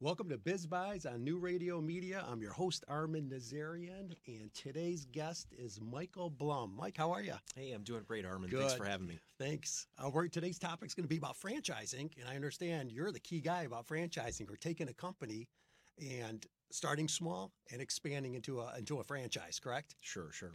Welcome to BizBuys on New Radio Media. I'm your host, Armin Nazarian, and today's guest is Michael Blum. Mike, how are you? Hey, I'm doing great, Armin. Thanks for having me. Thanks. Uh, we're, today's topic is going to be about franchising, and I understand you're the key guy about franchising or taking a company and starting small and expanding into a into a franchise. Correct? Sure, sure.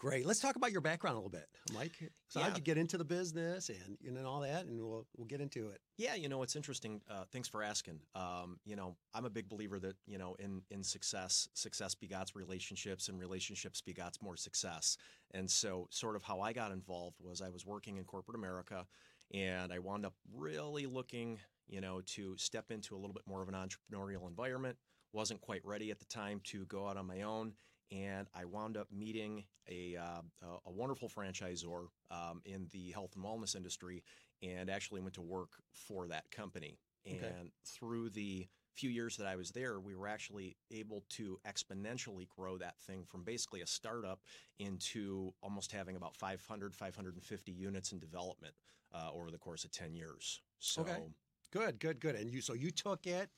Great. Let's talk about your background a little bit, Mike. So, how'd you get into the business and you know and all that, and we'll we'll get into it. Yeah, you know, it's interesting. Uh, thanks for asking. Um, you know, I'm a big believer that you know, in in success, success begots relationships, and relationships begots more success. And so, sort of how I got involved was I was working in corporate America, and I wound up really looking, you know, to step into a little bit more of an entrepreneurial environment. wasn't quite ready at the time to go out on my own, and I wound up meeting a uh, a- a wonderful franchisor um, in the health and wellness industry, and actually went to work for that company. Okay. And through the few years that I was there, we were actually able to exponentially grow that thing from basically a startup into almost having about 500, 550 units in development uh, over the course of 10 years. So, Okay. Good, good, good. And you so you took it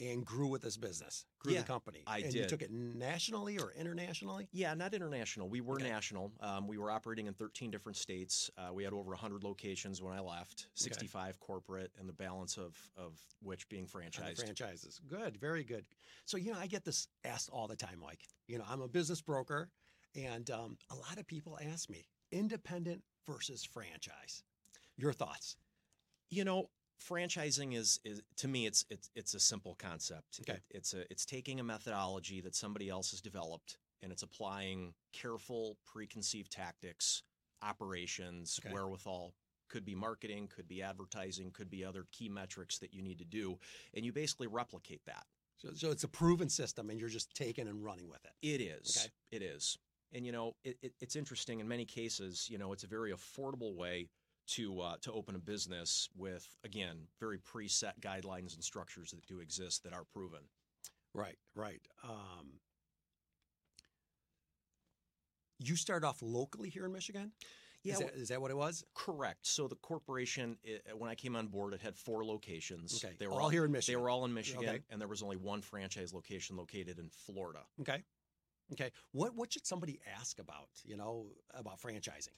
and grew with this business, grew Yeah, the company. I did. and you took it nationally or internationally? Yeah, not international. We were Okay. national. Um, we were operating in 13 different states. Uh, we had over 100 locations when I left, 65 corporate, and the balance of, of which being franchised. franchises. Good, very good. So you know, I get this asked all the time, Mike. You know, I'm a business broker, and um, a lot of people ask me independent versus franchise. Your thoughts? You know, franchising is is to me it's it's it's a simple concept. Okay. It- it's a it's taking a methodology that somebody else has developed and it's applying careful preconceived tactics, operations, Okay. wherewithal. Could be marketing, could be advertising, could be other key metrics that you need to do, and you basically replicate that. So, so it's a proven system, and you're just taking and running with it. It is. Okay. It is. And you know, it, it, it's interesting. In many cases, you know, it's a very affordable way to uh, to open a business with again very preset guidelines and structures that do exist that are proven. Right, right. Um, you start off locally here in Michigan. Yeah, is that, is that what it was? correct. So the corporation, i when I came on board, it had four locations. Okay, they were all here in Michigan. They were all in Michigan, Okay. and there was only one franchise location located in Florida. Okay. Okay. What what should somebody ask about, you know, about franchising?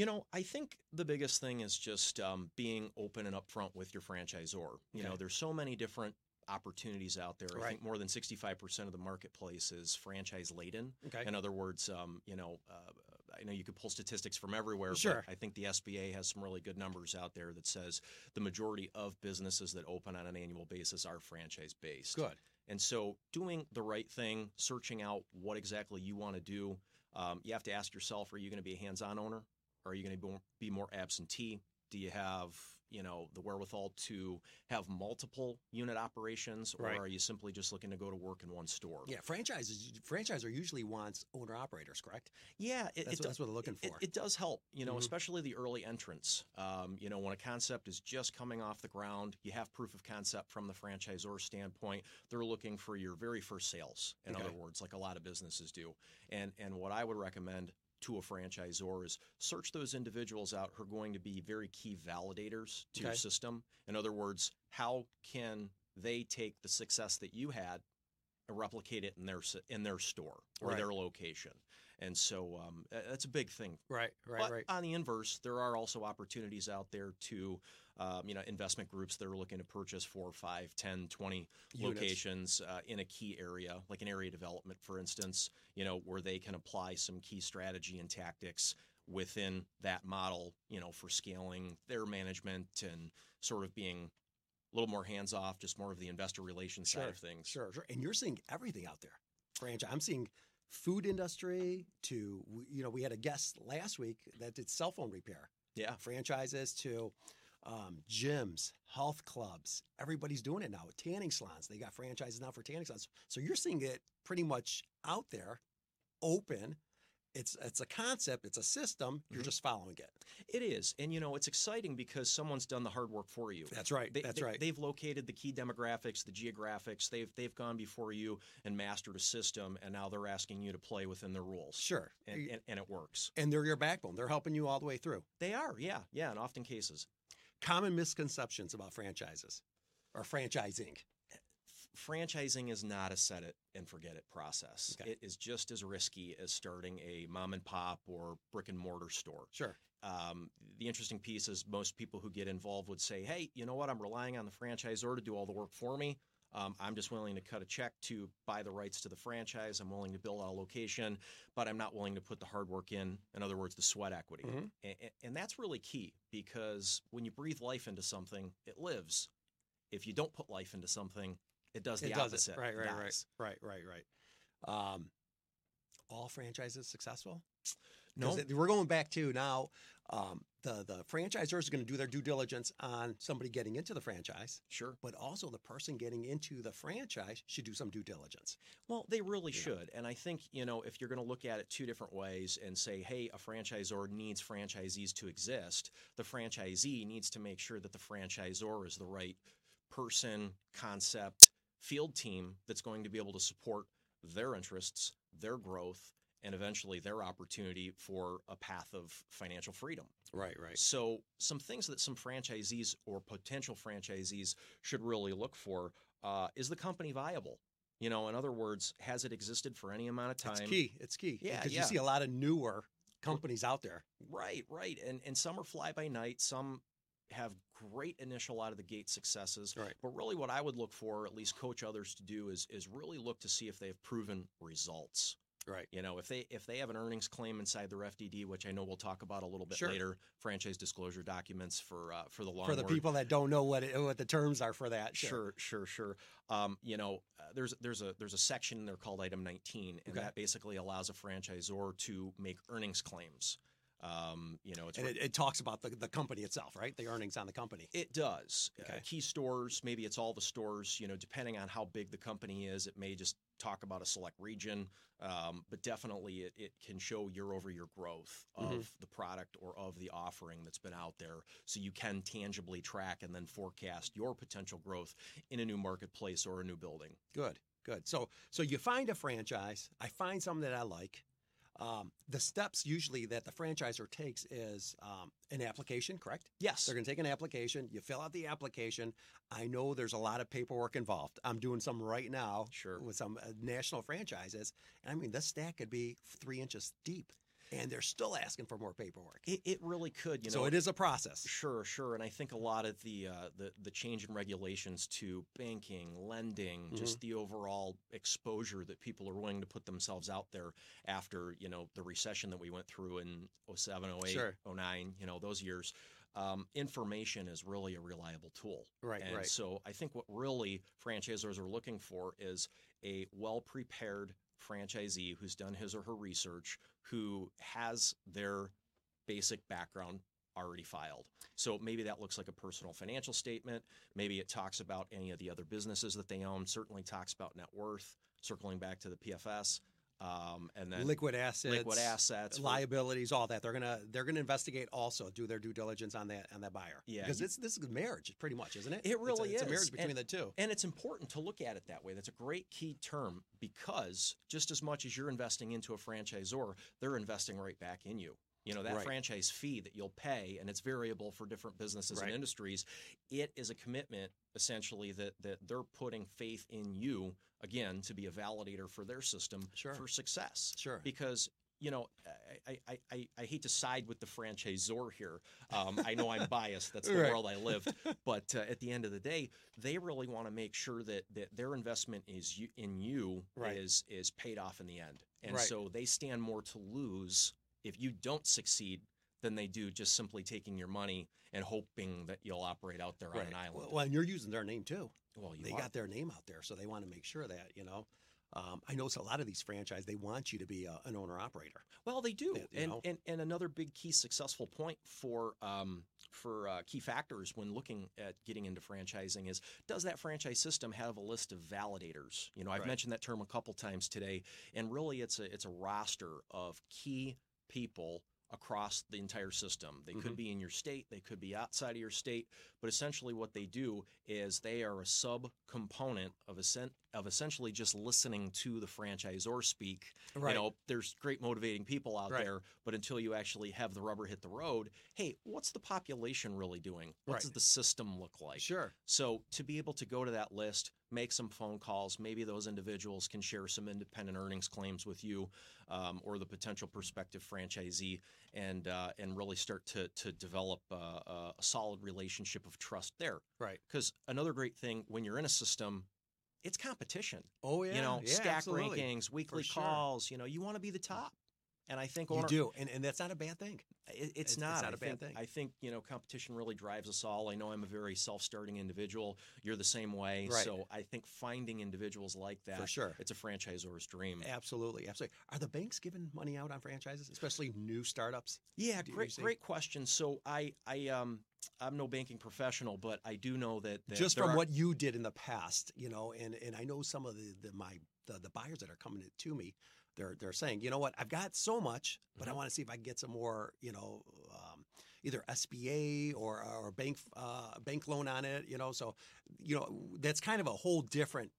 You know, I think the biggest thing is just um, being open and upfront with your franchisor. You know, there's so many different opportunities out there. I Right. think more than 65% of the marketplace is franchise laden. Okay. In other words, um, you know, uh, I know you could pull statistics from everywhere, Sure. but I think the SBA has some really good numbers out there that says the majority of businesses that open on an annual basis are franchise based. Good. And so, doing the right thing, searching out what exactly you want to do, um, you have to ask yourself: Are you going to be a hands-on owner? Or are you going to be more, absentee? Do you have, you know, the wherewithal to have multiple unit operations, or Right. are you simply just looking to go to work in one store? Yeah, franchises franchisor usually wants owner operators, correct? Yeah, That's it, it what, do- that's what they're looking for. It, does help, you know, Mhm. especially the early entrants. Um, you know, when a concept is just coming off the ground, you have proof of concept from the franchisor standpoint. They're looking for your very first sales. In Okay. other words, like a lot of businesses do. And and what I would recommend to a franchisor is search those individuals out who are going to be very key validators to your system. In other words, how can they take the success that you had and replicate it in their in their store or Right. their location? And so um, that's a big thing. right, right, but right. on the inverse, there are also opportunities out there to, um, you know, investment groups that are looking to purchase four, five, 10, 20 Units. locations uh, in a key area, like an area development, for instance, you know, where they can apply some key strategy and tactics within that model, you know, for scaling their management and sort of being a little more hands off, just more of the investor relations Sure, side of things. Sure, sure. And you're seeing everything out there. Franchise. I'm seeing food industry to you know we had a guest last week that did cell phone repair. Yeah. Franchises to um, gyms, health clubs. Everybody's doing it now. Tanning salons. They got franchises now for tanning salons. So you're seeing it pretty much out there, open. It's it's a concept. It's a system. You're Mhm. just following it. It is. And, you know, it's exciting because someone's done the hard work for you. That's right. They, That's they- right. They've located the key demographics, the geographics. They've they've gone before you and mastered a system, and now they're asking you to play within their rules. Sure. And, and, and it works. and they're your backbone. They're helping you all the way through. They are, yeah, yeah, in often cases. Common misconceptions about franchises or franchising. Franchising is not a set it and forget it process. Okay. It is just as risky as starting a mom and pop or brick and mortar store. Sure. Um, the interesting piece is most people who get involved would say, "Hey, you know what? I'm relying on the franchisor to do all the work for me. Um, I'm just willing to cut a check to buy the rights to the franchise. I'm willing to build out a location, but I'm not willing to put the hard work in. In other words, the sweat equity. Mhm. A- and that's really key because when you breathe life into something, it lives. If you don't put life into something, it does the it opposite. it. Right, right, right, right, right, right. Um, all franchises successful? No, it- we're going back to now. Um, the the franchisors are going to do their due diligence on somebody getting into the franchise, sure. but also the person getting into the franchise should do some due diligence. Well, they really Yeah. should. And I think, you know, if you're going to look at it two different ways and say, hey, a franchisor needs franchisees to exist, the franchisee needs to make sure that the franchisor is the right person, concept, field team that's going to be able to support their interests, their growth, and eventually their opportunity for a path of financial freedom. Right, right. So, some things that some franchisees or potential franchisees should really look for uh, is the company viable? You know, in other words, has it existed for any amount of time? It's key. It's key. Yeah, because yeah. you see a lot of newer companies out there. Right, right. And and some are fly by night, some have great initial out of the gate successes. Right. But really what I would look for, or at least coach others to do, is is really look to see if they have proven results. Right. You know, if they if they have an earnings claim inside their FDD, which I know we'll talk about a little bit Sure. later, franchise disclosure documents for uh, for the long For the people that don't know what it, what the terms are for that. Sure, sure, sure. Um, you know, uh, there's there's a there's a section in there called Item 19, and Okay. that basically allows a franchisor to make earnings claims. Um, you know, it's And it, it talks about the, the company itself, right? The earnings on the company. it does. Uh, key stores, maybe it's all the stores. You know, depending on how big the company is, it may just talk about a select region, um, but definitely it, it can show year over year growth of Mhm. the product or of the offering that's been out there, so you can tangibly track and then forecast your potential growth in a new marketplace or a new building. Good, good. So so you find a franchise. I find something that I like. Um, the steps usually that the franchisor takes is um, an application, correct? Yes. They're going to take an application. You fill out the application. I know there's a lot of paperwork involved. I'm doing some right now Sure. with some uh, national franchises. And I mean, this stack could be three inches deep, and they're still asking for more paperwork. It, it really could, you know. so it is a process. Sure, sure, and I think a lot of the uh, the the change in regulations to banking, lending, Mm-hmm. just the overall exposure that people are willing to put themselves out there after you know the recession that we went through in 07, 08, Sure. 09, you know those years. Um, information is really a reliable tool. Right, and right. so I think what really franchisors are looking for is a well prepared franchisee who's done his or her research, who has their basic background already filed. So maybe that looks like a personal financial statement. Maybe it talks about any of the other businesses that they own, certainly talks about net worth, circling back to the PFS. Um, and then liquid assets, liquid assets, liabilities, all that. They're gonna they're gonna investigate also, do their due diligence on that on that buyer. Yeah, because it's this is a marriage, pretty much, isn't it? It It's a- really it's a, marriage between And- the two. And it's important to look at it that way. That's a great key term because just as much as you're investing into a franchisor, they're investing right back in you. You know, that Right. franchise fee that you'll pay, and it's variable for different businesses Right. and industries, it is a commitment essentially that, that they're putting faith in you, again, to be a validator for their system Sure. for success. Sure. Because you know, I, I, I, I hate to side with the franchisor here. Um, I know I'm biased. That's the Right. world I lived. But uh, at the end of the day, they really want to make sure that, that their investment is you, in you Right. is is paid off in the end. And Right. so they stand more to lose if you don't succeed than they do just simply taking your money and hoping that you'll operate out there on an island. Well, and you're using their name too. Well, you they are. got their name out there, so they want to make sure that you know. Um, I notice a lot of these franchise they want you to be a, an owner operator. Well, they do, and, know. and and another big key successful point for um, for uh, key factors when looking at getting into franchising is does that franchise system have a list of validators? You know, I've Right. mentioned that term a couple times today, and really, it's a it's a roster of key people across the entire system. They could Mhm. be in your state, they could be outside of your state, but essentially what they do is they are a sub-component of essen- of essentially just listening to the franchisor speak Right. you know, there's great motivating people out Right. there, but until you actually have the rubber hit the road, hey, what's the population really doing? What Right. does the system look like? Sure. So to be able to go to that list, make some phone calls. Maybe those individuals can share some independent earnings claims with you um, or the potential prospective franchisee, and uh, and really start to to develop uh, a solid relationship of trust there. Right. Because another great thing when you're in a system, it's competition. Oh yeah. you know, yeah, stack absolutely. rankings, weekly sure. calls. You know, you want to be the top. And I think You do, and, and that's not a bad thing. it, it's, It's- it's not. not I a bad thing. I think you know competition really drives us all. I know I'm a very self-starting individual. You're the same way. Right. So I think finding individuals like that, For sure. it's a franchisor's dream. Absolutely, absolutely. Are the banks giving money out on franchises, especially new startups? Yeah, Do great, great question. So I, I, um, I'm no banking professional, but I do know that, that Just from are- what you did in the past, you know, and and I know some of the, the my the, the buyers that are coming to me, they're they're saying, you know what, I've got so much, but I Mhm. want to see if I can get some more, you know, um, either SBA or or bank uh, bank loan on it, you know. So, you know, that's kind of a whole different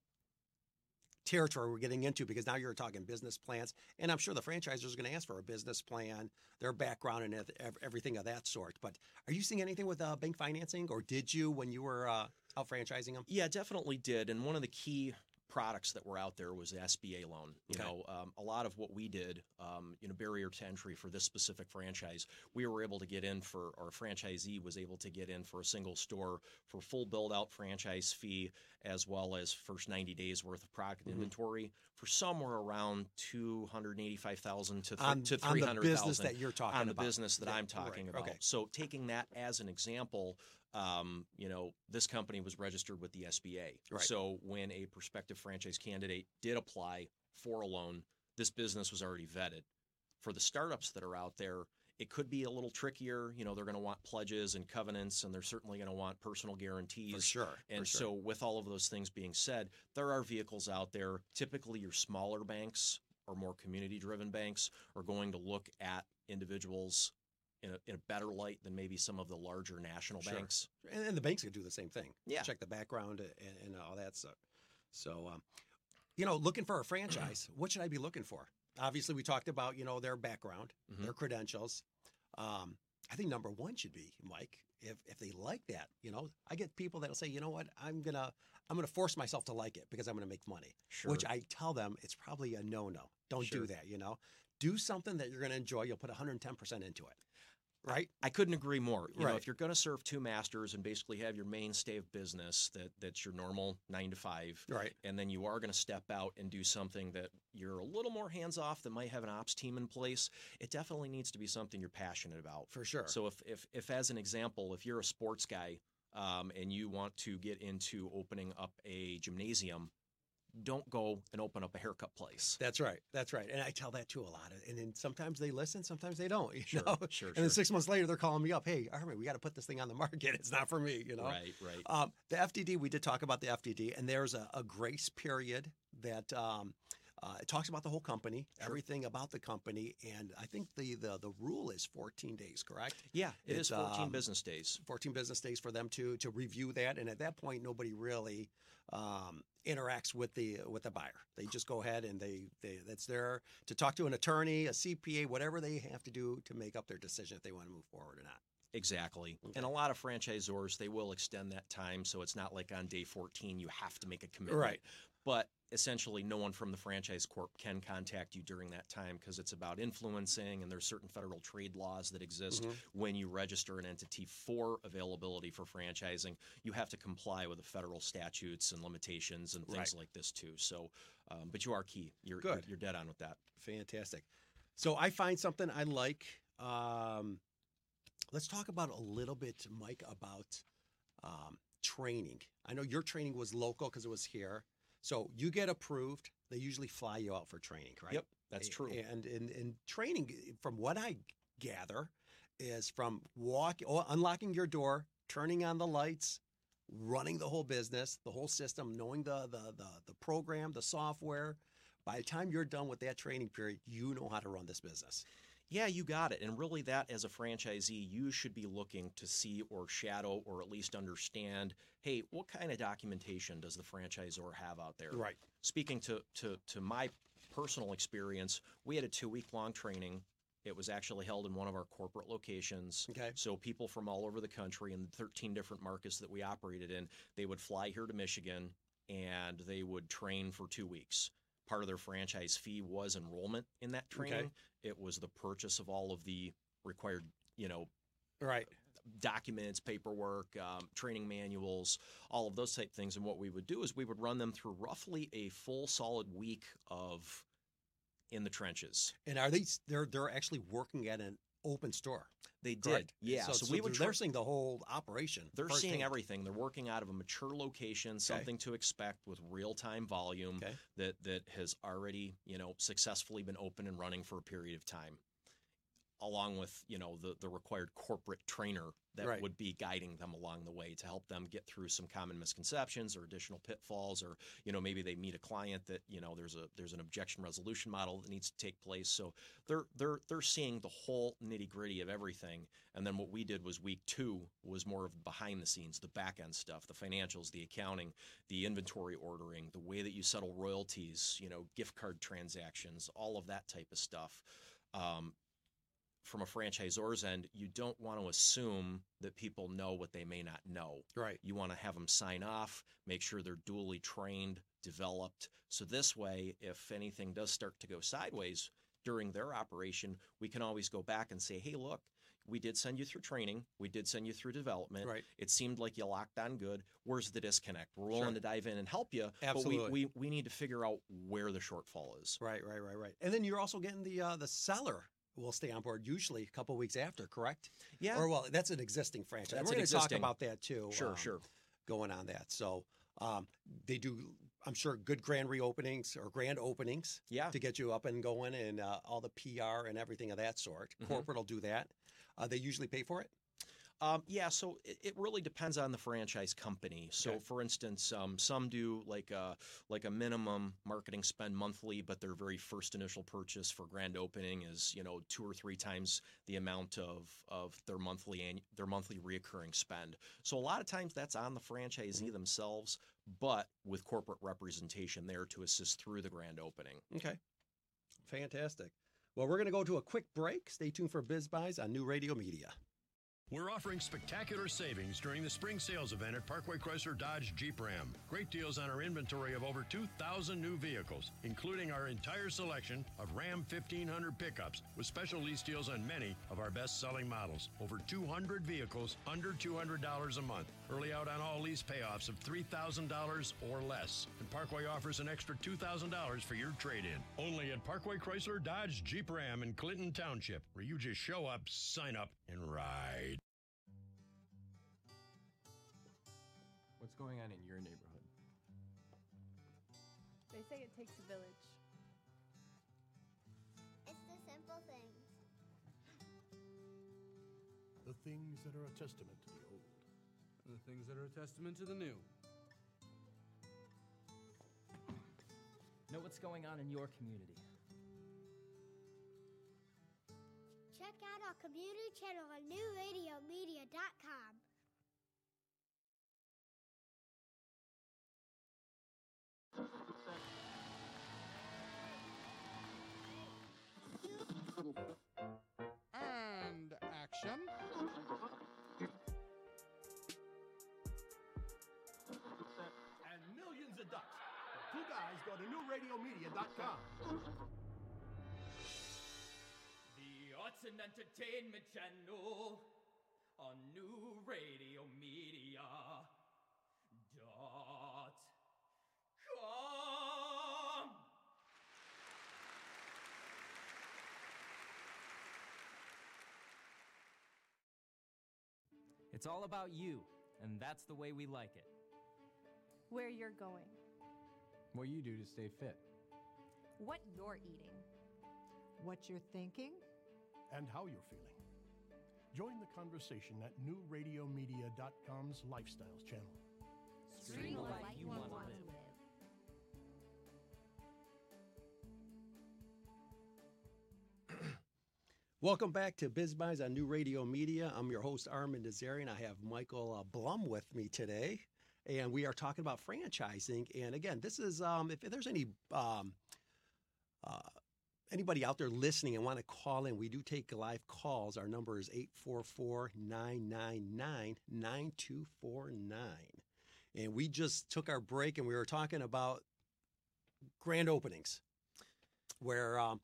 territory we're getting into because now you're talking business plans, and I'm sure the franchisor is going to ask for a business plan, their background, and ev- ev- everything of that sort. But are you seeing anything with uh, bank financing, or did you when you were uh, out franchising them? Yeah, definitely did. And one of the key products that were out there was the SBA loan. You Okay. know, um, a lot of what we did, um, you know, barrier to entry for this specific franchise, we were able to get in for our franchisee was able to get in for a single store for full build out franchise fee as well as first 90 days worth of product Mhm. inventory for somewhere around 285,000 to th- on, to on the 300,000 business that you're talking about. on the about. business that Yeah, I'm right, talking about. okay. So taking that as an example, um, you know, this company was registered with the SBA. Right. So when a prospective franchise candidate did apply for a loan, this business was already vetted. For the startups that are out there, it could be a little trickier. You know, they're going to want pledges and covenants, and they're certainly going to want personal guarantees. for sure. And for sure. so, with all of those things being said, there are vehicles out there. Typically, your smaller banks or more community driven banks are going to look at individuals in a, in a better light than maybe some of the larger national Sure. banks. and, and the banks could do the same thing. Yeah. check the background and, and all that stuff. So, um, you know, looking for a franchise, what should I be looking for? Obviously, we talked about you know their background, Mhm. their credentials. Um, I think number one should be Mike. If if they like that, you know, I get people that'll say, you know what, I'm gonna I'm gonna force myself to like it because I'm gonna make money. Sure. Which I tell them it's probably a no no. Don't Sure. do that. You know, do something that you're gonna enjoy. You'll put 110 percent into it, right? I couldn't agree more. You know, Right. if you're going to serve two masters and basically have your mainstay of business that that's your normal nine to five, Right. and then you are going to step out and do something that you're a little more hands off that might have an ops team in place, it definitely needs to be something you're passionate about. For sure. So if, if, if as an example, if you're a sports guy um, and you want to get into opening up a gymnasium, don't go and open up a haircut place. That's right. That's right. And I tell that to a lot of, and then sometimes they listen, sometimes they don't. You Sure, know? sure, And then sure. six months later, they're calling me up. Hey, Armin, we got to put this thing on the market. It's not for me. You know. Right, right. Um, the FDD, we did talk about the FDD, and there's a, a grace period that um, uh, it talks about the whole company, Sure. everything about the company, and I think the the the rule is 14 days, correct? yeah, it it's, is 14 um, business days. 14 business days for them to to review that, and at that point, nobody really um, interacts with the with the buyer. They just go ahead and they they that's there to talk to an attorney, a CPA, whatever they have to do to make up their decision if they want to move forward or not. Exactly. Okay. And a lot of franchisors, they will extend that time. So it's not like on day 14, you have to make a commitment. Right. But essentially, no one from the franchise corp can contact you during that time because it's about influencing, and there's certain federal trade laws that exist Mhm. when you register an entity for availability for franchising. You have to comply with the federal statutes and limitations and things Right. like this too. So, um, but you are key. You're, Good. You're, you're dead on with that. Fantastic. So I find something I like. Um, let's talk about a little bit, Mike, about um, training. I know your training was local because it was here. So you get approved. They usually fly you out for training, right? Yep, that's true. And in, in training, from what I gather, is from walk or unlocking your door, turning on the lights, running the whole business, the whole system, knowing the the the, the program, the software. By the time you're done with that training period, you know how to run this business. Yeah, you got it. And really, that as a franchisee, you should be looking to see or shadow or at least understand hey, what kind of documentation does the franchisor have out there? Right. Speaking to, to, to my personal experience, we had a two week long training. It was actually held in one of our corporate locations. Okay. So people from all over the country in 13 different markets that we operated in, they would fly here to Michigan and they would train for two weeks. Part of their franchise fee was enrollment in that training. Okay. It was the purchase of all of the required, you know, Right. documents, paperwork, um, training manuals, all of those type things. And what we would do is we would run them through roughly a full solid week of in the trenches. And are they? They're they're actually working at an open store. They did, correct? yeah. So, So, so we would they're seeing the whole operation. They're seeing everything. They're working out of a mature location, something to expect with real time volume Okay. that that has already, you know, successfully been open and running for a period of time. Along with, you know, the, the required corporate trainer that Right. would be guiding them along the way to help them get through some common misconceptions or additional pitfalls or, you know, maybe they meet a client that, you know, there's a there's an objection resolution model that needs to take place. So they're they're they're seeing the whole nitty gritty of everything. And then what we did was week two was more of behind the scenes, the back end stuff, the financials, the accounting, the inventory ordering, the way that you settle royalties, you know, gift card transactions, all of that type of stuff. Um, from a franchisor's end, you don't want to assume that people know what they may not know. Right. You want to have them sign off, make sure they're duly trained, developed. So this way, if anything does start to go sideways during their operation, we can always go back and say, hey, look, we did send you through training. We did send you through development. Right. It seemed like you locked on good. Where's the disconnect? We're willing Sure. to dive in and help you. Absolutely. But we, we, we need to figure out where the shortfall is. Right. Right. Right. Right. And then you're also getting the uh, the seller will stay on board usually a couple weeks after, correct? Yeah. Or well, that's an existing franchise. That's We're going to talk about that too. sure, um, sure. Going on that. So um, they do. I'm sure good grand reopenings or grand openings Yeah. to get you up and going and uh, all the PR and everything of that sort. Mhm. Corporate will do that. Uh, they usually pay for it. Um, yeah, so it, it really depends on the franchise company. So, Okay. for instance, um, some do like a like a minimum marketing spend monthly, but their very first initial purchase for grand opening is you know two or three times the amount of of their monthly annu- their monthly reoccurring spend. So a lot of times that's on the franchisee themselves, but with corporate representation there to assist through the grand opening. Okay. Fantastic. Well, we're going to go to a quick break. Stay tuned for Biz Buys on New Radio Media. We're offering spectacular savings during the spring sales event at Parkway Chrysler Dodge Jeep Ram. Great deals on our inventory of over 2,000 new vehicles, including our entire selection of Ram 1500 pickups, with special lease deals on many of our best selling models. Over 200 vehicles under $200 a month. Early out on all lease payoffs of $3,000 or less. And Parkway offers an extra $2,000 for your trade in. Only at Parkway Chrysler Dodge Jeep Ram in Clinton Township, where you just show up, sign up, and ride. What's going on in your neighborhood? They say it takes a village. It's the simple things. The things that are a testament to the old. The things that are a testament to the new. Know what's going on in your community. Check out our community channel on newradiomedia.com. go to newradiomedia.com. The Arts and Entertainment Channel on New Radio Media dot com. It's all about you, and that's the way we like it. Where you're going, What you do to stay fit. what you're eating. What you're thinking? And how you're feeling. Join the conversation at newradiomedia.com's Lifestyles channel. Stream the life you want to live. Welcome back to Biz Buys on New Radio Media. I'm your host, Armin Nazarian. I have Michael uh, Blum with me today, and we are talking about franchising. And again, this is um, if there's any um, uh, anybody out there listening and want to call in, we do take live calls. Our number is 844 999 9249. and we just took our break and we were talking about grand openings, where um,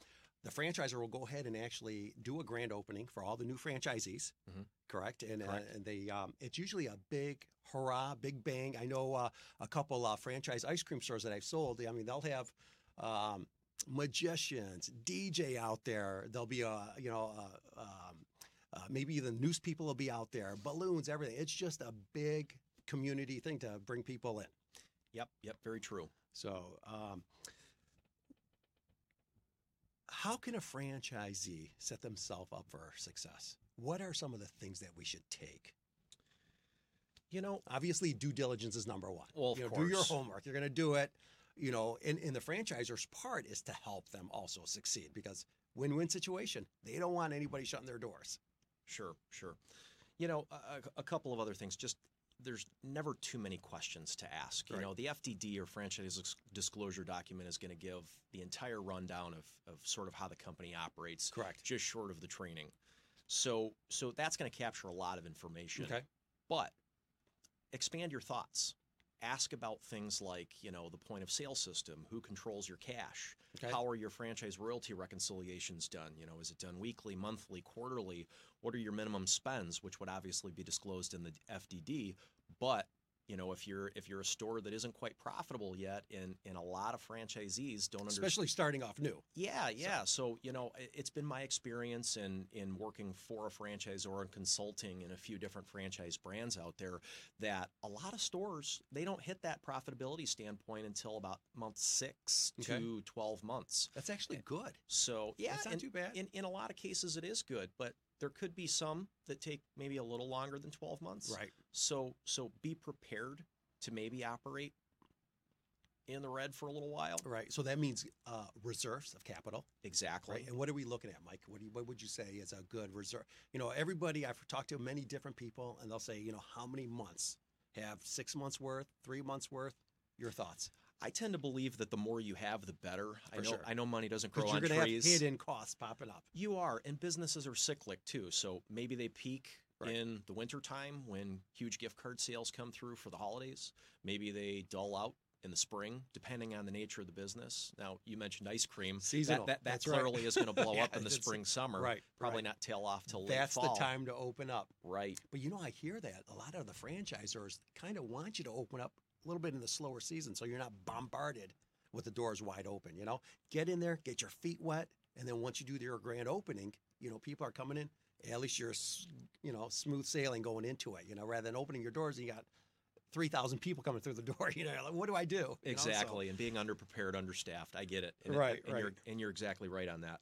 the franchisor will go ahead and actually do a grand opening for all the new franchisees. Mhm. Correct, and Correct. Uh, and they um, it's usually a big hurrah, big bang. I know uh, a couple uh, franchise ice cream stores that I've sold. I mean, they'll have um, magicians, DJ out there. There'll be a you know uh, um, uh, maybe the news people will be out there, balloons, everything. It's just a big community thing to bring people in. Yep, yep, very true. So, um, how can a franchisee set themselves up for success? What are some of the things that we should take? You know, obviously, due diligence is number one. Well, of you know, do your homework. You're going to do it. You know, and, and the franchisor's part is to help them also succeed because win-win situation. They don't want anybody shutting their doors. Sure, sure. You know, a- a couple of other things. Just there's never too many questions to ask. You Right. know, the FDD or franchise disclosure document is going to give the entire rundown of, of sort of how the company operates. Correct. Just short of the training. So, so that's going to capture a lot of information. Okay. But expand your thoughts. Ask about things like, you know, the point of sale system, who controls your cash, Okay. how are your franchise royalty reconciliations done? You know, is it done weekly, monthly, quarterly? What are your minimum spends, which would obviously be disclosed in the FDD? But you know, if you're if you're a store that isn't quite profitable yet, and and a lot of franchisees don't understand. Especially starting off new. Yeah, yeah. So, you know, it's been my experience in in working for a franchisor and consulting in a few different franchise brands out there that a lot of stores they don't hit that profitability standpoint until about month six Okay. to twelve months. That's actually good. So yeah, That's not in- too bad. In in a lot of cases, it is good, but there could be some that take maybe a little longer than twelve months. Right. So so be prepared to maybe operate in the red for a little while. Right. So that means uh, reserves of capital. Exactly. Right. And what are we looking at, Mike? What, do you, what would you say is a good reserve? You know, everybody, I've talked to many different people, and they'll say, you know, how many months? Have six months worth, three months worth? Your thoughts? I tend to believe that the more you have, the better. I know sure. I know money doesn't grow on you're going to have trees. hidden costs popping up. You are, and businesses are cyclic too. So maybe they peak Right. in the wintertime when huge gift card sales come through for the holidays. Maybe they dull out in the spring, depending on the nature of the business. Now, you mentioned ice cream. Seasonal. That, that, that That's right. clearly is going to blow Yeah, up in the spring, summer. right, Probably right. not tail off till late That's fall. the time to open up. Right. But you know, I hear that a lot of the franchisors kind of want you to open up a little bit in the slower season so you're not bombarded with the doors wide open. You know, get in there, get your feet wet, and then once you do your grand opening, you know, people are coming in. At least you're, you know, smooth sailing going into it. You know, rather than opening your doors and you got three thousand people coming through the door. You know, like, what do I do? You know, so- Exactly. and being underprepared, understaffed. I get it. And Right, and right. You're, and you're exactly right on that.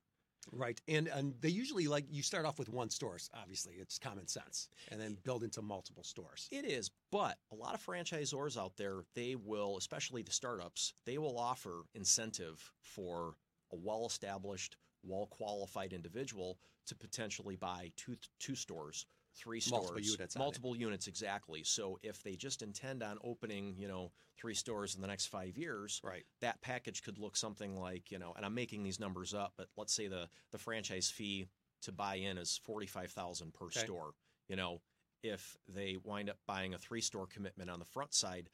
Right. And and they usually like you start off with one store, obviously. It's common sense. And then build into multiple stores. It is, but a lot of franchisors out there, they will, especially the startups, they will offer incentive for a well-established, well-qualified individual to potentially buy two two stores, three stores, Multiple units multiple units exactly. So if they just intend on opening, you know, three stores in the next five years, Right. that package could look something like, you know, and I'm making these numbers up, but let's say the the franchise fee to buy in is forty five thousand per Okay. store. You know, if they wind up buying a three store commitment on the front side,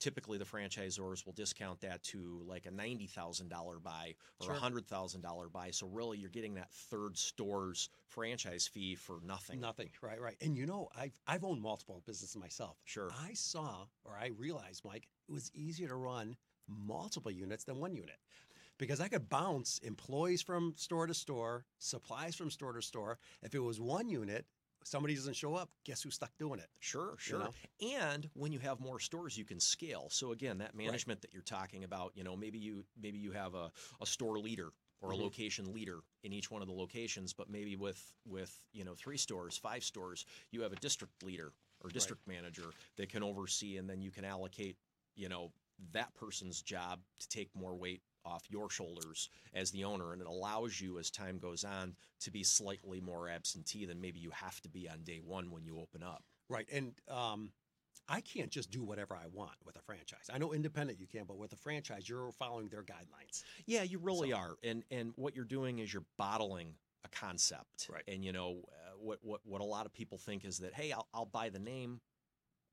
typically the franchisors will discount that to like a ninety thousand dollar buy or a Sure. hundred thousand dollar buy. So really, you're getting that third store's franchise fee for nothing. Nothing. Right, right. And you know, I've I've owned multiple businesses myself. Sure. I saw or I realized, Mike, it was easier to run multiple units than one unit. Because I could bounce employees from store to store, supplies from store to store. If it was one unit, somebody doesn't show up, guess who's stuck doing it? Sure, sure. know? And when you have more stores, you can scale. So again, that management that you're talking about, you know, maybe you maybe you have a, a store leader or a Mhm. location leader in each one of the locations, but maybe with with you know three stores, five stores, you have a district leader or district manager that can oversee, and then you can allocate, you know, that person's job to take more weight off your shoulders as the owner and it allows you as time goes on to be slightly more absentee than maybe you have to be on day one when you open up Right. And um, I can't just do whatever I want with a franchise. I know independent you can, but with a franchise, you're following their guidelines. Yeah, you really So- are, and and what you're doing is you're bottling a concept, Right. And you know uh, what what what a lot of people think is that hey, I'll I'll buy the name,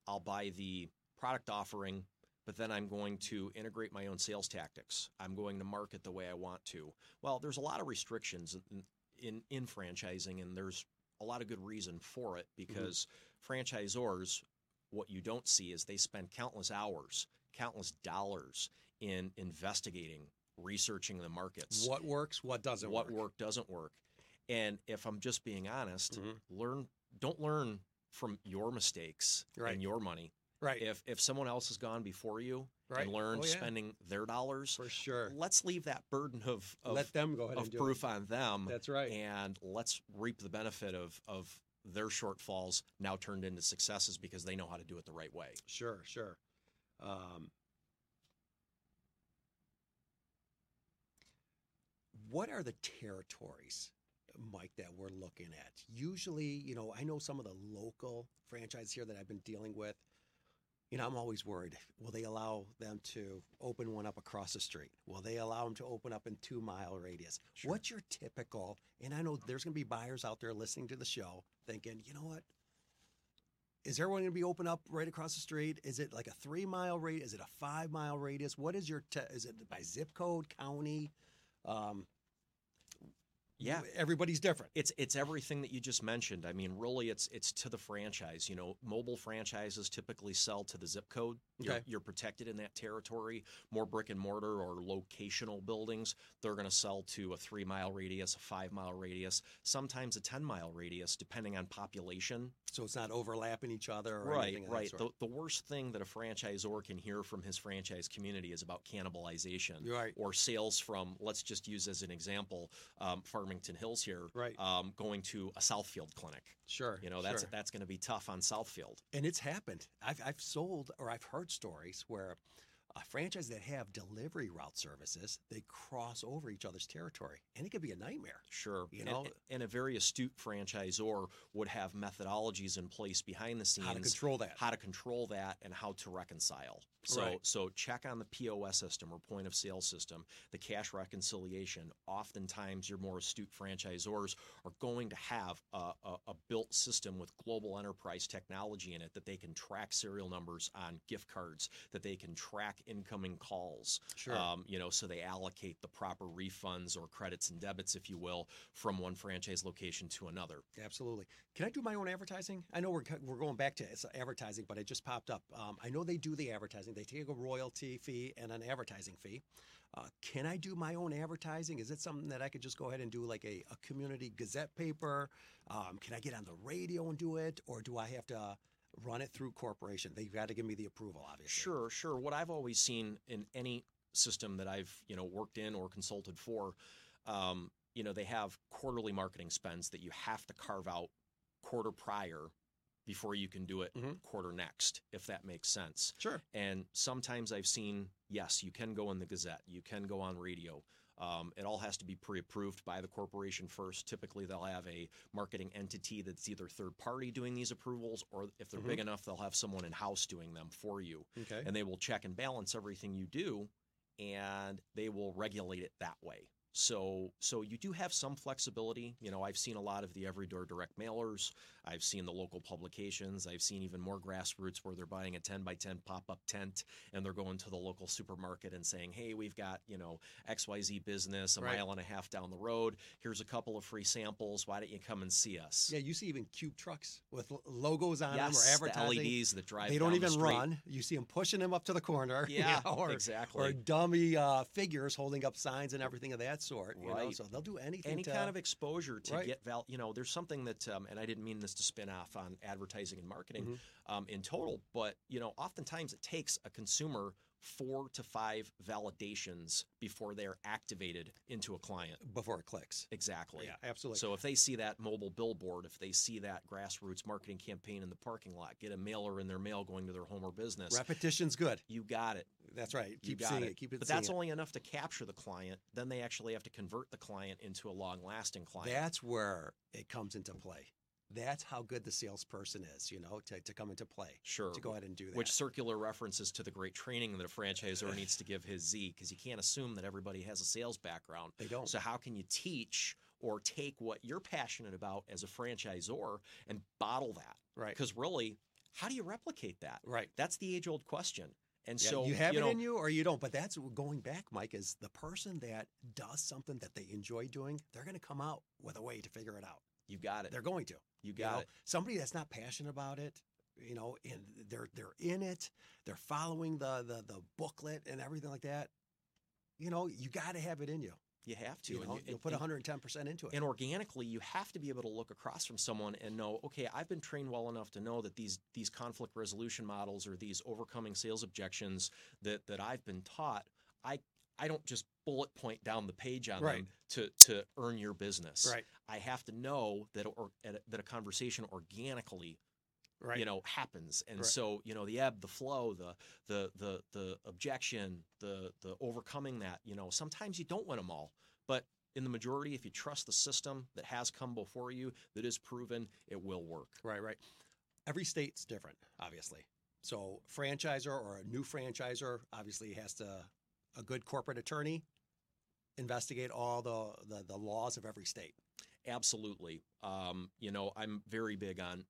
I'll buy the product offering, but then I'm going to integrate my own sales tactics. I'm going to market the way I want to. Well, there's a lot of restrictions in, in, in franchising, and there's a lot of good reason for it because franchisors, what you don't see is they spend countless hours, countless dollars in investigating, researching the markets. What works, what doesn't what work. work doesn't work. And if I'm just being honest, Mhm. learn don't learn from your mistakes Right. and your money. Right. If if someone else has gone before you Right. and learned Oh, yeah. spending their dollars, For sure. let's leave that burden of, of Let them go ahead of and proof it. on them. That's right. And let's reap the benefit of of their shortfalls now turned into successes because they know how to do it the right way. Sure, sure. Um, what are the territories, Mike, that we're looking at? Usually, you know, I know some of the local franchises here that I've been dealing with. You know, I'm always worried. Will they allow them to open one up across the street? Will they allow them to open up in two mile radius? What's your typical? And I know there's going to be buyers out there listening to the show thinking, you know what? Is everyone going to be open up right across the street? Is it like a three mile radius? Is it a five mile radius? What is your? Te- is it by zip code, county? Um, Yeah. everybody's different. It's it's everything that you just mentioned. I mean, really, it's it's to the franchise. You know, mobile franchises typically sell to the zip code. You're, Okay. you're protected in that territory. More brick and mortar or locational buildings, they're going to sell to a three mile radius, a five mile radius, sometimes a ten mile radius, depending on population. So it's not overlapping each other. Or Right, anything of that right. The, the worst thing that a franchisor can hear from his franchise community is about cannibalization Right. or sales from, let's just use as an example, um, Farmington Hills here, Right. um, going to a Southfield clinic. Sure. You know, that's sure. that's going to be tough on Southfield. and it's happened. I've I've sold or I've heard stories where a franchise that have delivery route services they cross over each other's territory, and it could be a nightmare. Sure. You And- know- and, a very astute franchisor would have methodologies in place behind the scenes How to control that. how to control that, and how to reconcile. So, Right. so check on the POS system or point of sale system, the cash reconciliation. Oftentimes, your more astute franchisors are going to have a, a, a built system with global enterprise technology in it that they can track serial numbers on gift cards, that they can track incoming calls. Sure. Um, you know, so they allocate the proper refunds or credits and debits, if you will, from one franchise location to another. Absolutely. Can I do my own advertising? I know we're we're going back to advertising, but it just popped up. Um, I know they do the advertising. They take a royalty fee and an advertising fee. Uh, can I do my own advertising? Is it something that I could just go ahead and do like a, a community gazette paper? Um, can I get on the radio and do it, or do I have to run it through corporation? They've got to give me the approval, obviously. Sure, sure. What I've always seen in any system that I've you know worked in or consulted for, um, you know, they have quarterly marketing spends that you have to carve out quarter prior before you can do it Mhm. quarter next, if that makes sense. Sure. And sometimes I've seen, yes, you can go in the Gazette, you can go on radio. Um, it all has to be pre-approved by the corporation first. Typically, they'll have a marketing entity that's either third party doing these approvals, or if they're big enough, they'll have someone in house doing them for you. Okay. And they will check and balance everything you do, and they will regulate it that way. So, so you do have some flexibility. You know, I've seen a lot of the every door direct mailers. I've seen the local publications. I've seen even more grassroots where they're buying a 10 by 10 pop up tent and they're going to the local supermarket and saying, Hey, we've got, you know, XYZ business a Right. mile and a half down the road. Here's a couple of free samples. Why don't you come and see us? Yeah, you see even cube trucks with logos on Yes, them or the. LEDs that drive They don't the even street. run. You see them pushing them up to the corner. you Yeah, know, or, exactly. Or dummy uh, figures holding up signs and everything of that sort. You know? Right. So they'll do anything. any to, kind of exposure to Right. get val you know there's something that um, and i didn't mean this to spin off on advertising and marketing Mm-hmm. um, in total but you know oftentimes it takes a consumer four to five validations before they're activated into a client before it clicks. exactly Yeah, absolutely. so if they see that mobile billboard if they see that grassroots marketing campaign in the parking lot get a mailer in their mail going to their home or business Repetition's good. you got it That's right. Keep seeing it. it. Keep it. but that's it. only enough to capture the client then they actually have to convert the client into a long lasting client That's where it comes into play. That's how good the salesperson is, you know, to, to come into play. Sure. To go ahead and do that. Which circular references to the great training that a franchisor needs to give his Z because you can't assume that everybody has a sales background. They don't. So how can you teach or take what you're passionate about as a franchisor and bottle that? Right. Because really, How do you replicate that? Right. That's the age old question. And Yeah, so you have it know, in you or you don't. But that's going back, Mike, is the person that does something that they enjoy doing, they're going to come out with a way to figure it out. You got it. They're going to. You You got know, it. Somebody that's not passionate about it, you know, and they're they're in it, they're following the the the booklet and everything like that. You know, you got to have it in you. You have to. You and know, you- you'll put and- 110 percent into it. And organically, you have to be able to look across from someone and know, okay, I've been trained well enough to know that these these conflict resolution models or these overcoming sales objections that that I've been taught, I I don't just bullet point down the page on Right. them to to earn your business. Right. I have to know that or that a conversation organically right. you know happens and Right. so you know the ebb the flow the the the the objection the the overcoming that you know sometimes you don't win them all but in the majority if you trust the system that has come before you that is proven it will work Right, right. Every state's different, obviously. So, franchisor or a new franchisor obviously has to a good corporate attorney investigate all the the, the laws of every state. absolutely um, you know i'm very big on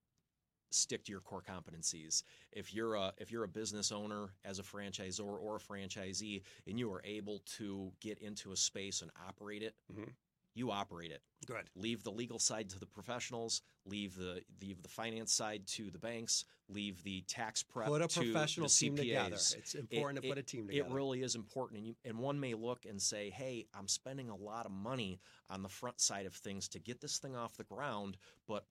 stick to your core competencies if you're a if you're a business owner as a franchisor or a franchisee and you are able to get into a space and operate it Mhm. you operate it Good. leave the legal side to the professionals leave the leave the finance side to the banks leave the tax prep Put a to the professional team together. CPAs. It's important to put a team together. It really is important, and you, and one may look and say, "Hey, I'm spending a lot of money on the front side of things to get this thing off the ground," but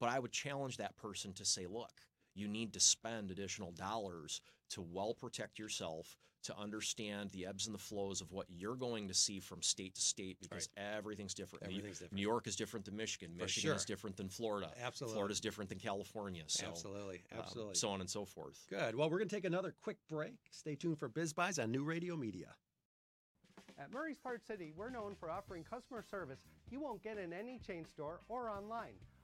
but I would challenge that person to say, "Look, you need to spend additional dollars to well protect yourself." To understand the ebbs and the flows of what you're going to see from state to state because everything's different. New- different. New York is different than Michigan. For Michigan is different than Florida. Absolutely. Florida is different than California. So, absolutely, um, absolutely. so on and so forth. Good. Well, we're going to take another quick break. Stay tuned for Biz Buys on New Radio Media. At Murray's Part City, we're known for offering customer service you won't get in any chain store or online.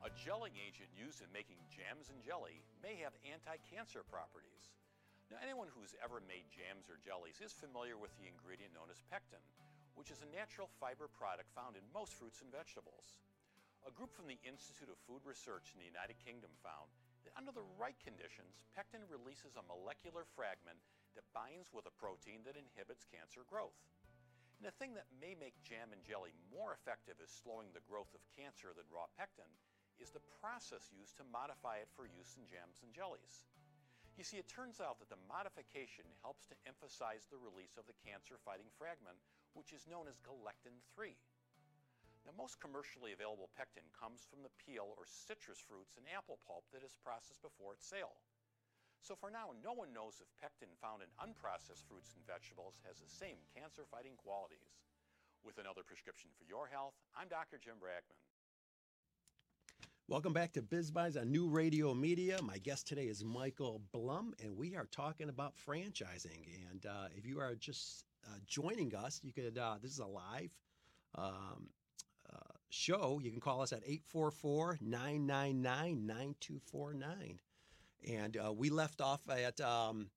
A gelling agent used in making jams and jelly may have anti-cancer properties. Now, anyone who's ever made jams or jellies is familiar with the ingredient known as pectin, which is a natural fiber product found in most fruits and vegetables. A group from the Institute of Food Research in the United Kingdom found that under the right conditions, pectin releases a molecular fragment that binds with a protein that inhibits cancer growth. And the thing that may make jam and jelly more effective as slowing the growth of cancer than raw pectin is the process used to modify it for use in jams and jellies. You see, it turns out that the modification helps to emphasize the release of the cancer fighting fragment, which is known as galectin 3. Now, most commercially available pectin comes from the peel or citrus fruits and apple pulp that is processed before its sale. So, for now, no one knows if pectin found in unprocessed fruits and vegetables has the same cancer fighting qualities. With another prescription for your health, I'm Dr. Jim Bragman. Welcome back to Biz Buys on New Radio Media. My guest today is Michael Blum, and we are talking about franchising. And uh, if you are just uh, joining us, you could. Uh, this is a live um, uh, show. You can call us at 844-999-9249. And uh, we left off at um,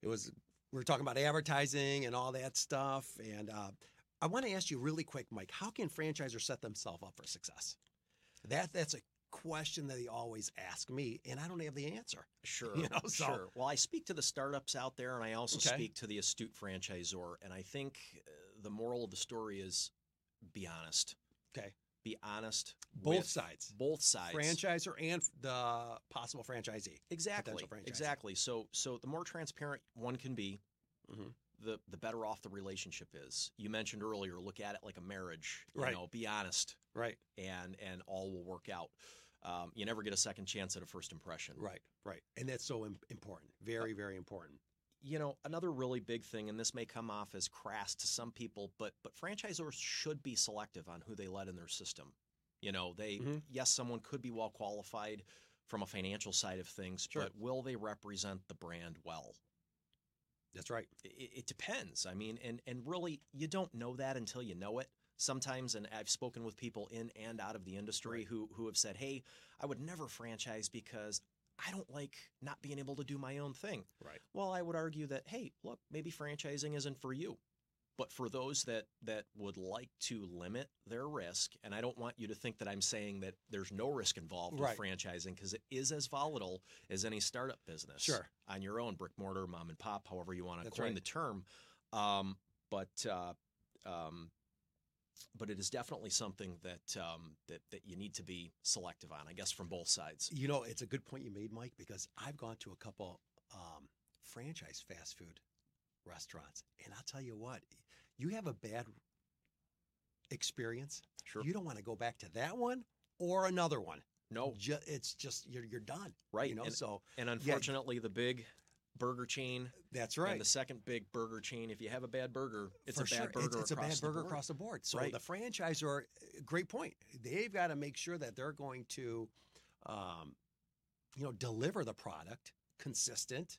it was we were talking about advertising and all that stuff. And uh, I want to ask you really quick, Mike. How can franchisers set themselves up for success? That that's a question that they always ask me, and I don't have the answer. Sure, You know, so- sure. Well, I speak to the startups out there, and I also Okay. speak to the astute franchisor. And I think uh, the moral of the story is be honest. Okay. Be honest. Both sides. Both sides. Franchisor and the possible franchisee. Exactly. franchisee. Exactly. So so the more transparent one can be, Mhm. the the better off the relationship is. You mentioned earlier, look at it like a marriage. You Right. know, be honest. Right. And and all will work out. Um, you never get a second chance at a first impression. Right. Right. And that's so important. Very, very important. you know another really big thing and this may come off as crass to some people but but franchisors should be selective on who they let in their system you know they Mhm. yes someone could be well qualified from a financial side of things Sure. but will they represent the brand well That's right. It, it depends. I mean, and and really, you don't know that until you know it. Sometimes, and I've spoken with people in and out of the industry Right. who who have said, "Hey, I would never franchise because I don't like not being able to do my own thing." Right. Well, I would argue that, hey, look, maybe franchising isn't for you. But for those that that would like to limit their risk, and I don't want you to think that I'm saying that there's no risk involved Right. with franchising because it is as volatile as any startup business. Sure. On your own, brick mortar, mom and pop, however you want to coin right. the term. Um, but uh, um, but it is definitely something that um, that that you need to be selective on, I guess, from both sides. You know, it's a good point you made, Mike, because I've gone to a couple um, franchise fast food restaurants, and I'll tell you what, you have a bad experience. Sure. You don't want to go back to that one or another one. No, Ju- it's just you're you're done. Right. You know, and, so and yeah, unfortunately, the big burger chain. That's right. And the second big burger chain, if you have a bad burger, it's For a bad sure. burger. It's, it's a bad burger board. across the board. So Right. the franchisor, great point. They've got to make sure that they're going to, um, you know, deliver the product consistent,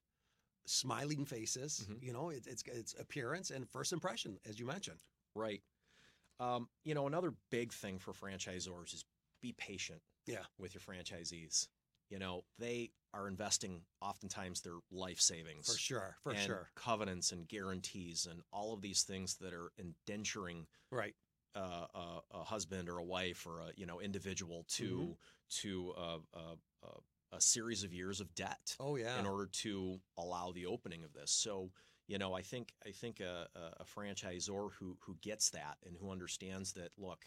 smiling faces. Mhm. You know, it, it's it's appearance and first impression, as you mentioned. Right. Um, you know, another big thing for franchisors is be patient. Yeah. With your franchisees, you know, they are investing oftentimes their life savings For sure, for and sure. covenants and guarantees and all of these things that are indenturing Right. uh, a, a husband or a wife or a you know individual to Mm-hmm. to uh, uh, uh, a series of years of debt. Oh, yeah. In order to allow the opening of this, so you know I think I think a, a, a franchisor who who gets that and who understands that look.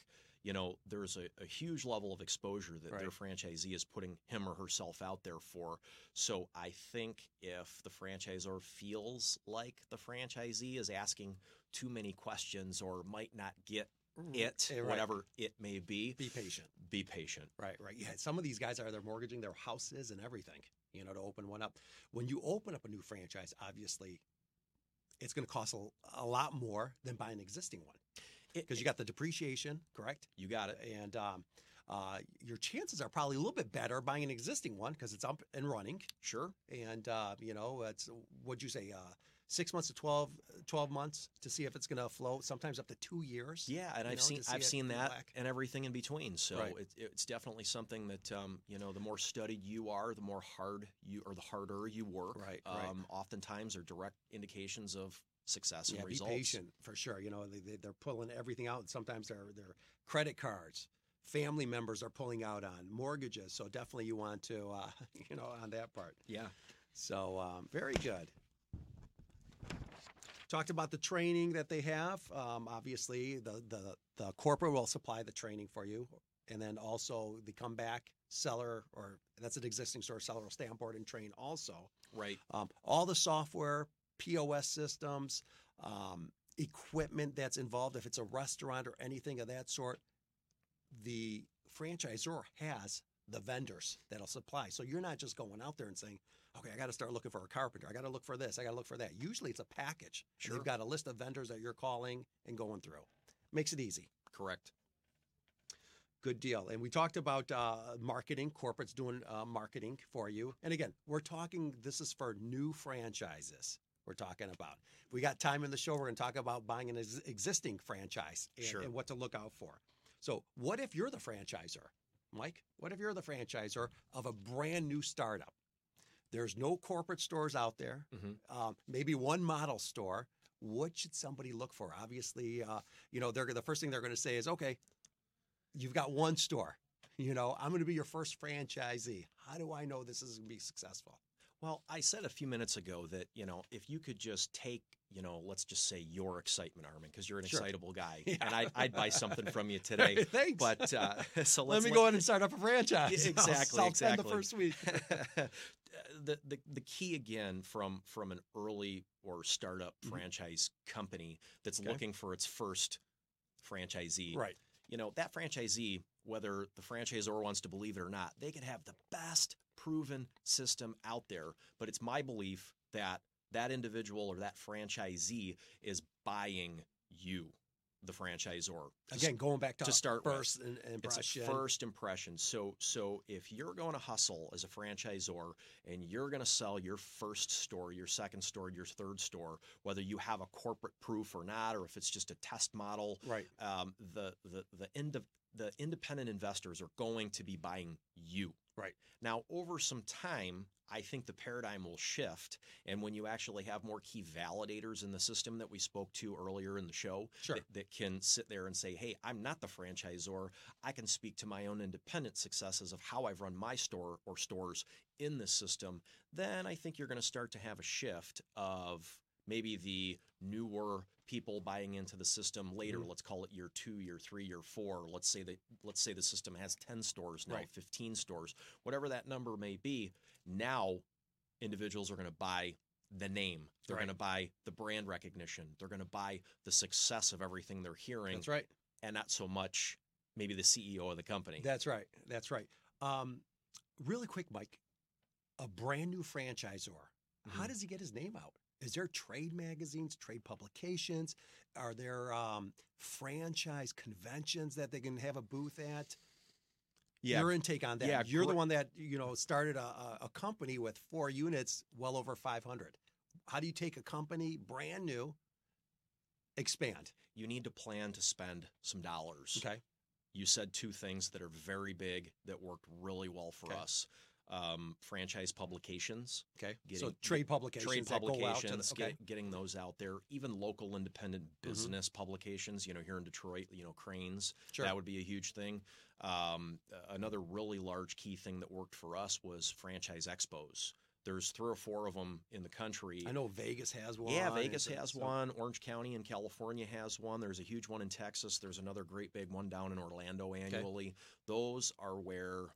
You know, there's a, a huge level of exposure that their franchisee is putting him or herself out there for. So I think if the franchisor feels like the franchisee is asking too many questions or might not get it, Eh, right. whatever it may be. Be patient. Be patient. Right, right. Yeah, some of these guys are they're mortgaging their houses and everything, you know, to open one up. When you open up a new franchise, obviously, it's going to cost a, a lot more than buying an existing one because you got the depreciation, correct? You got it. And um, uh, your chances are probably a little bit better buying an existing one because it's up and running. Sure. And uh, you know, it's what'd you say? Uh, Six months to 12, 12 months to see if it's going to float. Sometimes up to two years. Yeah, and I've know, seen see I've seen that black. and everything in between. So Right. it, it's definitely something that um, you know the more studied you are, the more hard you or the harder you work. Right, right. Um, oftentimes are direct indications of success yeah, and be patient for sure. You know, they, they, they're pulling everything out. Sometimes their their credit cards, family members are pulling out on mortgages. So definitely you want to, uh, you know, on that part. Yeah. So um, very good. Talked about the training that they have. Um, obviously, the, the the corporate will supply the training for you, and then also the comeback seller or that's an existing store seller will stay on board and train also. Right. Um, all the software, POS systems, um, equipment that's involved. If it's a restaurant or anything of that sort, the franchisor has the vendors that'll supply. So you're not just going out there and saying, okay, I got to start looking for a carpenter. I got to look for this. I got to look for that. Usually it's a package. Sure. They've got a list of vendors that you're calling and going through. Makes it easy. Correct. Good deal. And we talked about uh, marketing, corporates doing uh, marketing for you. And again, we're talking, this is for new franchises. We're talking about. If we got time in the show, we're going to talk about buying an ex- existing franchise and, Sure. and what to look out for. So, what if you're the franchisor, Mike? What if you're the franchisor of a brand new startup? There's no corporate stores out there, Mm-hmm. um, maybe one model store. What should somebody look for? Obviously, uh, you know, they're the first thing they're going to say is, okay, you've got one store. You know, I'm going to be your first franchisee. How do I know this is going to be successful? Well, I said a few minutes ago that, you know, if you could just take, you know, let's just say your excitement, Armin, because you're an Sure. excitable guy, Yeah. and I'd, I'd buy something from you today. Thanks. But uh, so Let me look- go ahead and start up a franchise. Exactly. I'll exactly. the first week. the, the the key again from from an early or startup Mhm. franchise company that's Okay. looking for its first franchisee. Right. You know, that franchisee, whether the franchisor wants to believe it or not, they could have the best proven system out there. But it's my belief that that individual or that franchisee is buying you. the franchisor. Again, going back to, to start first with. in- It's impression. a first impression. So so if you're going to hustle as a franchisor and you're going to sell your first store, your second store, your third store, whether you have a corporate proof or not, or if it's just a test model, right? Um, the the the end of the independent investors are going to be buying you. Right. Now, over some time, I think the paradigm will shift. And when you actually have more key validators in the system that we spoke to earlier in the show Sure. that, that can sit there and say, hey, I'm not the franchisor. I can speak to my own independent successes of how I've run my store or stores in this system, then I think you're going to start to have a shift of maybe the newer people buying into the system later Mhm. let's call it year 2 year 3 year 4 let's say that let's say the system has 10 stores now Right. 15 stores whatever that number may be now individuals are going to buy the name they're Right. going to buy the brand recognition they're going to buy the success of everything they're hearing That's right. and not so much maybe the CEO of the company That's right. That's right. Um, really quick, Mike. A brand new franchisor. How Mhm. does he get his name out? Is there trade magazines, trade publications? Are there um, franchise conventions that they can have a booth at? Yeah. Your intake on that. Yeah, You're the one that you know started a, a, company with four units, well over 500. How do you take a company brand new, expand? you need to plan to spend some dollars Okay. you said two things that are very big that worked really well for Okay. us. Um, franchise publications. Okay. So trade publications Trade that go out to the- publications. okay. get- getting those out there. Even local independent Mm-hmm. business publications. You know, here in Detroit, you know, Crain's. Sure. That would be a huge thing. Um, another really large key thing that worked for us was franchise expos. There's three or four of them in the country. I know Vegas has one. Yeah, Vegas has so- one. Orange County in California has one. There's a huge one in Texas. There's another great big one down in Orlando annually. Those are where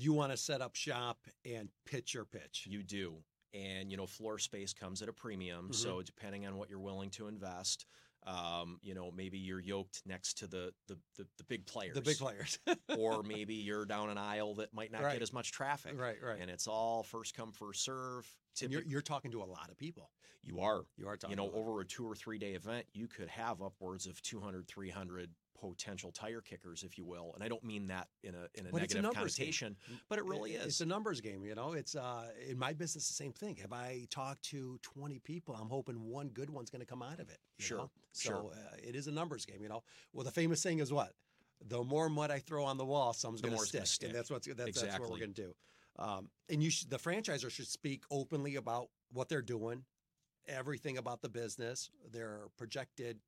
You want to set up shop and pitch your pitch. you do. And, you know, floor space comes at a premium. Mhm. So depending on what you're willing to invest, um, you know, maybe you're yoked next to the the, the, the big players. The big players. or maybe you're down an aisle that might not Right. get as much traffic. Right, right. And it's all first come, first serve. You're, you're talking to a lot of people. You are. You are talking You know, over a two or three day event, you could have upwards of 200, 300 potential tire kickers, if you will. And I don't mean that in a in a But it's a negative game. connotation, but it really is. It's a numbers game, you know. It's uh in my business the same thing. If I talk to 20 people, I'm hoping one good one's going to come out of it. you Sure, know? sure. So uh, it is a numbers game, you know. Well, the famous saying is what? The more mud I throw on the wall, some's going to stick. gonna stick. And that's what's that's, that's what we're going to do. Um, and you, sh- the franchisor should speak openly about what they're doing, everything about the business, their projected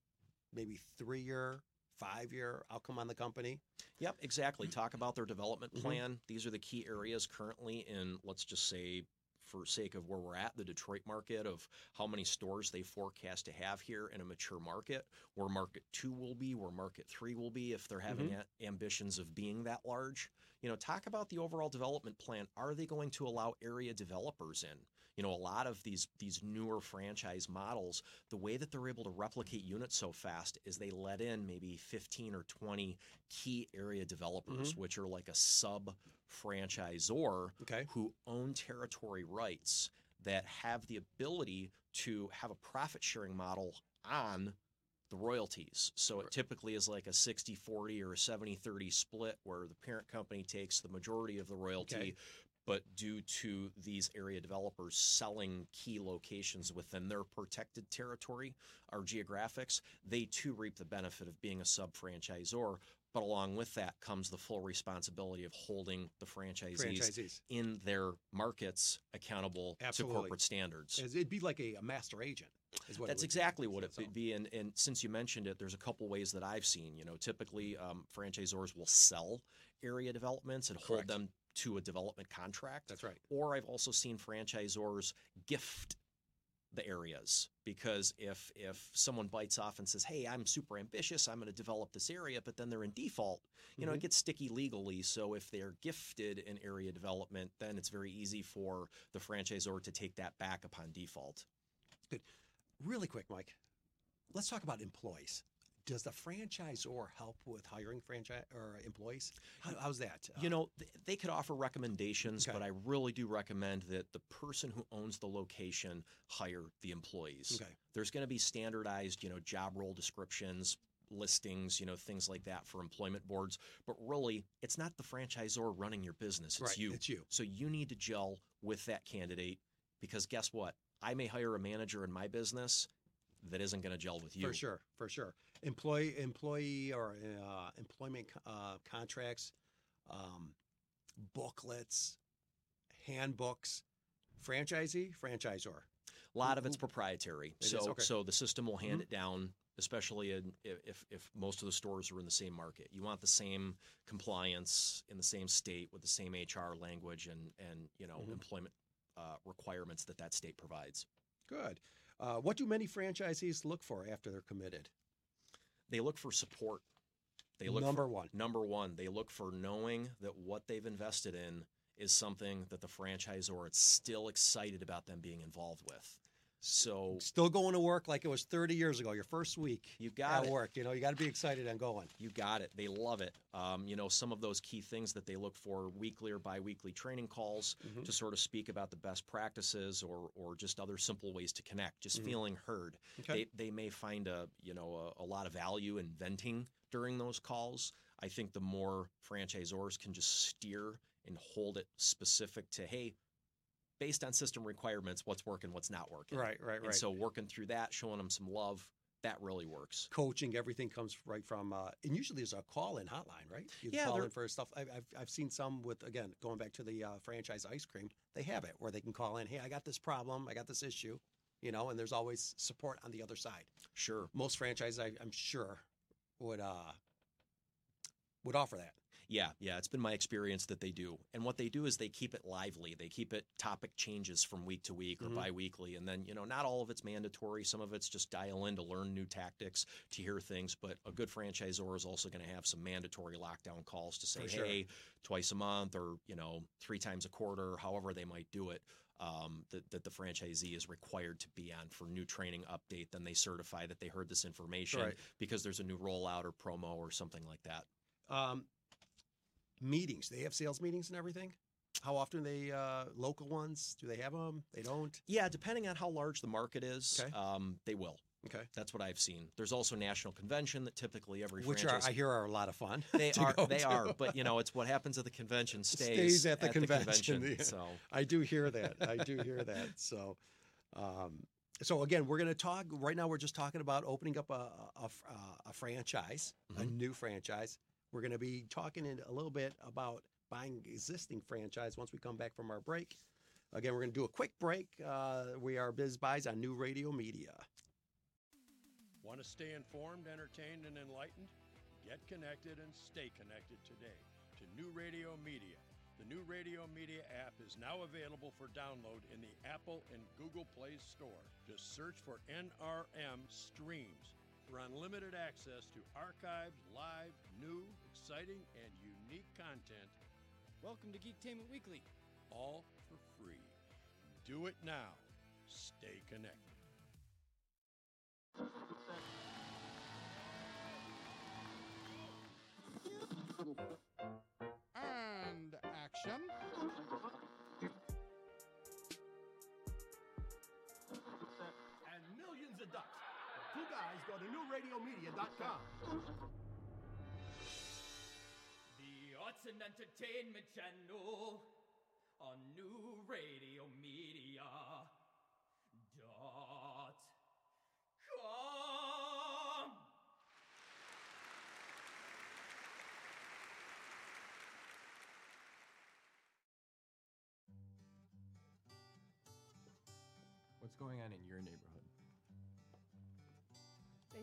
maybe three year, five year outcome on the company. Yep, exactly. Talk about their development Mhm. plan. These are the key areas currently in, let's just say, for sake of where we're at, the Detroit market, of how many stores they forecast to have here in a mature market, where market two will be, where market three will be, if they're having Mhm. a- ambitions of being that large. You know, talk about the overall development plan. Are they going to allow area developers in? You know, a lot of these these newer franchise models, the way that they're able to replicate units so fast is they let in maybe 15 or 20 key area developers, Mhm. which are like a sub franchisor Okay. who own territory rights that have the ability to have a profit sharing model on the royalties. So it typically is like a 60 40 or a 70 30 split where the parent company takes the majority of the royalty. Okay. But due to these area developers selling key locations within their protected territory or geographics, they too reap the benefit of being a sub franchisor. But along with that comes the full responsibility of holding the franchisees, Franchisees. in their markets accountable Absolutely. to corporate standards. It'd be like a, a master agent. Is what That's be. exactly what it would be. And, and since you mentioned it, there's a couple ways that I've seen. You know, typically um, franchisors will sell area developments and hold them to a development contract. That's right. Or I've also seen franchisors gift the areas because if if someone bites off and says, "Hey, I'm super ambitious, I'm going to develop this area," but then they're in default, you know, it Mhm. gets sticky legally. So if they're gifted an area development, then it's very easy for the franchisor to take that back upon default. Good. Really quick, Mike. Let's talk about employees. Does the franchisor help with hiring franchise or employees? How, how's that? You Uh, know, th- they could offer recommendations, Okay. but I really do recommend that the person who owns the location hire the employees. Okay. There's going to be standardized, you know, job role descriptions, listings, you know, things like that for employment boards. But really, it's not the franchisor running your business, it's Right, you. it's you. So you need to gel with that candidate because guess what? I may hire a manager in my business that isn't going to gel with you. For sure, for sure. Employee, employee, or uh, employment uh, contracts, um, booklets, handbooks, franchisee, franchisor. A lot of it's proprietary. It so Okay. Mm-hmm. so the system will hand it down, especially in, if if most of the stores are in the same market. You want the same compliance in the same state with the same HR language and and you know Mhm. employment uh, requirements that that state provides. Good. Uh, what do many franchisees look for after they're committed? They look for support. They look Number for, one. Number one, they look for knowing that what they've invested in is something that the franchisor is still excited about them being involved with. So Still going to work like it was 30 years ago, your first week You got at work. You know, you got to be excited and going. You got it. They love it. Um, you know, some of those key things that they look for weekly or biweekly training calls Mhm. to sort of speak about the best practices or or just other simple ways to connect, just Mhm. feeling heard. Okay. They they may find a you know a, a lot of value in venting during those calls. I think the more franchisors can just steer and hold it specific to hey, based on system requirements, what's working, what's not working. Right, right, And right. so working through that, showing them some love, that really works. Coaching, everything comes right from, uh, and usually there's a call in hotline, right? You Yeah, call in for stuff. I've, I've, I've seen some with, again, going back to the uh, franchise ice cream, they have it where they can call in, hey, I got this problem, I got this issue, you know, and there's always support on the other side. Sure. Most franchises, I, I'm sure, would uh, would offer that. Yeah, yeah, it's been my experience that they do. And what they do is they keep it lively. They keep it topic changes from week to week or Mhm. bi-weekly and then, you know, not all of it's mandatory. Some of it's just dial in to learn new tactics, to hear things, but a good franchisor is also going to have some mandatory lockdown calls to say, sure. "Hey, twice a month or, you know, three times a quarter, however they might do it." Um, that, that the franchisee is required to be on for new training update. Then they certify that they heard this information Right. because there's a new rollout or promo or something like that. Um, meetings, Do they have sales meetings and everything. How often they uh, local ones? Do they have them? They don't. Yeah, depending on how large the market is, Okay. um, they will. Okay. That's what I've seen. There's also national convention that typically every Which are, franchise I hear are a lot of fun. they are they to. are, but you know it's what happens at the convention stays, stays at the convention. Yeah. So I do hear that. I do hear that. So, um, so again, we're going to talk right now. We're just talking about opening up a a, a- a franchise, a Mhm. new franchise. We're going to be talking in a little bit about buying existing franchise once we come back from our break. Again, we're going to do a quick break. Uh, we are Biz Buys on New Radio Media. Want to stay informed, entertained, and enlightened? Get connected and stay connected today to New Radio Media. The New Radio Media app is now available for download in the Apple and Google Play Store. Just search for NRM Streams for unlimited access to archived, live, new, exciting, and unique content. Welcome to Geektainment Weekly. All for free. Do it now. Stay connected. And action. Guys go to newradiomedia.com. The Arts and Entertainment Channel on New Radio Media dot com. What's going on in your neighborhood?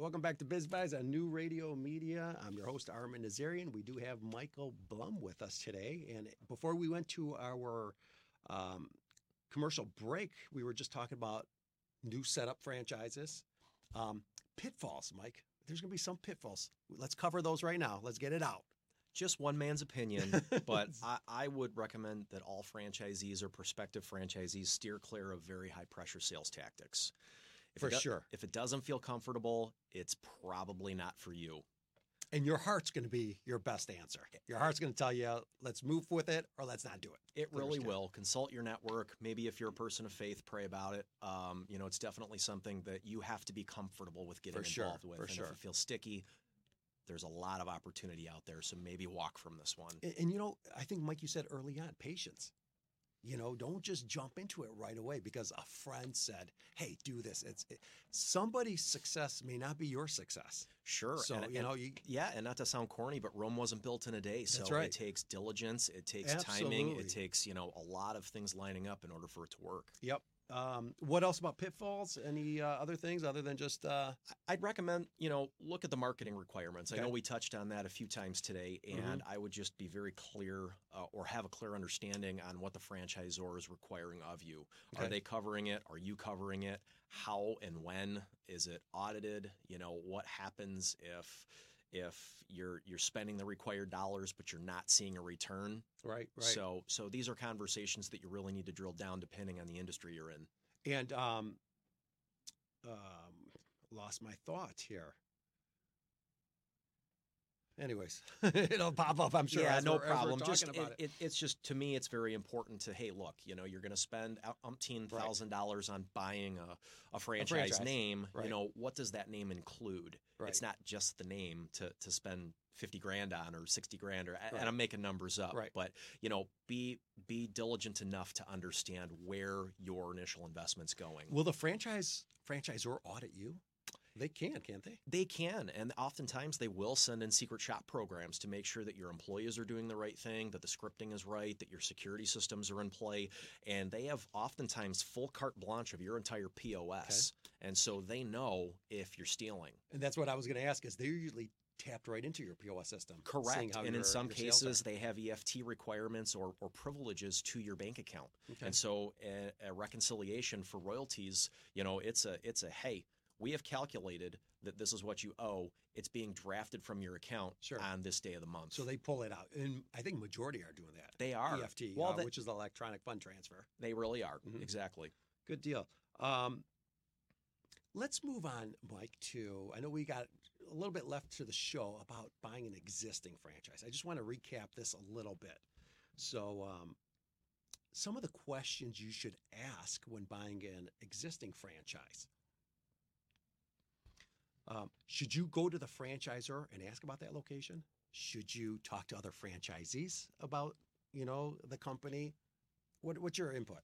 Welcome back to Biz Buys on New Radio Media. I'm your host, Armin Nazarian. We do have Michael Blum with us today. And before we went to our um, commercial break, we were just talking about new setup franchises. Um, pitfalls, Mike. There's going to be some pitfalls. Let's cover those right now. Let's get it out. just one man's opinion, but I, I would recommend that all franchisees or prospective franchisees steer clear of very high pressure sales tactics. If For do- sure. If it doesn't feel comfortable, it's probably not for you. And your heart's going to be your best answer. Your heart's going to tell you, let's move with it or let's not do it. It really Understand. will. Consult your network. Maybe if you're a person of faith, pray about it. Um, you know, it's definitely something that you have to be comfortable with getting For sure, involved with. for and sure. if it feels sticky, there's a lot of opportunity out there. So maybe walk from this one. And, and you know, I think Mike, you said early on, patience. You know, don't just jump into it right away because a friend said, "Hey, do this." It's it, somebody's success may not be your success. Sure. So and, you and- know, you yeah, and not to sound corny, but Rome wasn't built in a day. So right. it takes diligence, it takes timing, it takes you know a lot of things lining up in order for it to work. Yep. Um, what else about pitfalls? Any uh, other things other than just? Uh, I'd recommend, you know, look at the marketing requirements. I know we touched on that a few times today, and I would just be very clear uh, or have a clear understanding on what the franchisor is requiring of you. Are they covering it? Are you covering it? How and when is it audited? You know, what happens if if you're you're spending the required dollars but you're not seeing a return? right. Right. So so these are conversations that you really need to drill down depending on the industry you're in. and um, um, lost my thought here. Anyways, it'll pop up. I'm sure. yeah, no problem. Just it, it, it's just to me, it's very important to hey, look, you know, you're going to spend umpteen Right. thousand dollars on buying a, a franchise, franchise, name. right. You know, what does that name include? It's not just the name to to spend fifty grand on or sixty grand or Right. and I'm making numbers up. Right. But you know, be be diligent enough to understand where your initial investment's going. Will the franchise franchisor audit you? They can, can't they? They can, and oftentimes they will send in secret shop programs to make sure that your employees are doing the right thing, that the scripting is right, that your security systems are in play, and they have oftentimes full carte blanche of your entire POS, and so they know if you're stealing. And that's what I was going to ask. Is they're usually tapped right into your POS system? Correct, and in some your sales are. cases they have EFT requirements or, or privileges to your bank account, Okay. and so a, a reconciliation for royalties, you know, it's a it's a hey. We have calculated that this is what you owe. It's being drafted from your account Sure. on this day of the month. So they pull it out, and I think majority are doing that. They are. EFT, Well, uh, they- which is the electronic fund transfer. They really are. Mhm. Exactly. Good deal. Um, let's move on, Mike. To I know we got a little bit left to the show about buying an existing franchise. I just want to recap this a little bit. So, um, some of the questions you should ask when buying an existing franchise. Um, should you go to the franchisor and ask about that location? Should you talk to other franchisees about, you know, the company? What, what's your input?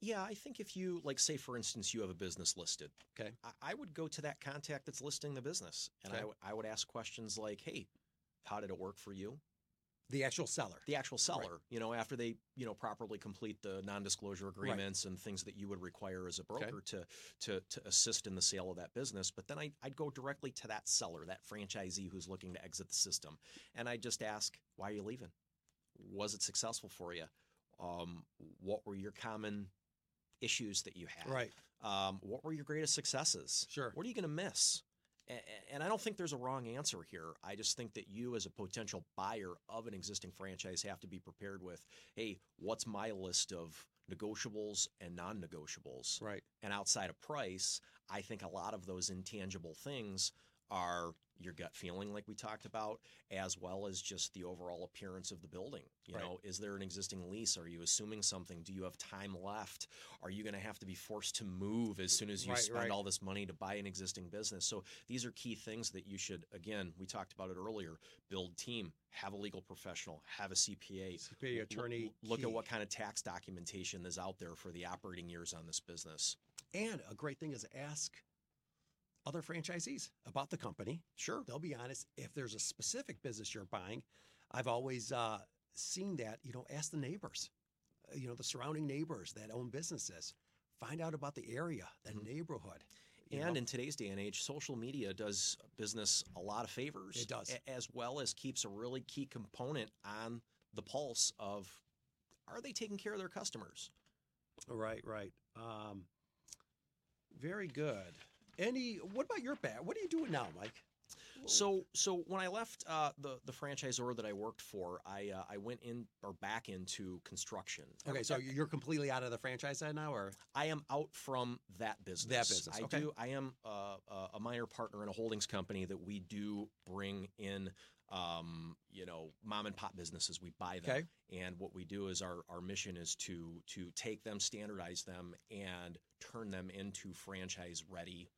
Yeah, I think if you, like, say, for instance, you have a business listed, Okay. I, I would go to that contact that's listing the business. And I Okay. w- I would ask questions like, hey, how did it work for you? The actual seller. The actual seller, you know, after they, you know, properly complete the non-disclosure agreements and things that you would require as a broker to, to to assist in the sale of that business. But then I, I'd go directly to that seller, that franchisee who's looking to exit the system, and I just ask, why are you leaving? Was it successful for you? Um, what were your common issues that you had? Right. Um, what were your greatest successes? Sure. What are you going to miss? And I don't think there's a wrong answer here. I just think that you, as a potential buyer of an existing franchise, have to be prepared with hey, what's my list of negotiables and non negotiables? Right. And outside of price, I think a lot of those intangible things are your gut feeling, like we talked about, as well as just the overall appearance of the building. You Right. know, is there an existing lease? Are you assuming something? Do you have time left? Are you going to have to be forced to move as soon as you Right, spend right. all this money to buy an existing business? So these are key things that you should, again, we talked about it earlier build team, have a legal professional, have a CPA, CPA attorney, Look at what kind of tax documentation is out there for the operating years on this business. And a great thing is ask other franchisees about the company. Sure, they'll be honest. If there's a specific business you're buying, I've always uh, seen that. You know, ask the neighbors, uh, you know, the surrounding neighbors that own businesses. Find out about the area, the neighborhood. you And know? in today's day and age, social media does business a lot of favors. It does. As well as keeps a really key component on the pulse of are they taking care of their customers? Right, right. Um, very good. Any? What about your bat? What are you doing now, Mike? So, so when I left uh, the the franchisor that I worked for, I uh, I went in or back into construction. Okay, so you're completely out of the franchise side now, or I am out from that business. That business, I okay. do. I am uh, a- a minor partner in a holdings company that we do bring in, um, you know, mom and pop businesses. We buy them, Okay. and what we do is our our mission is to to take them, standardize them, and turn them into franchise ready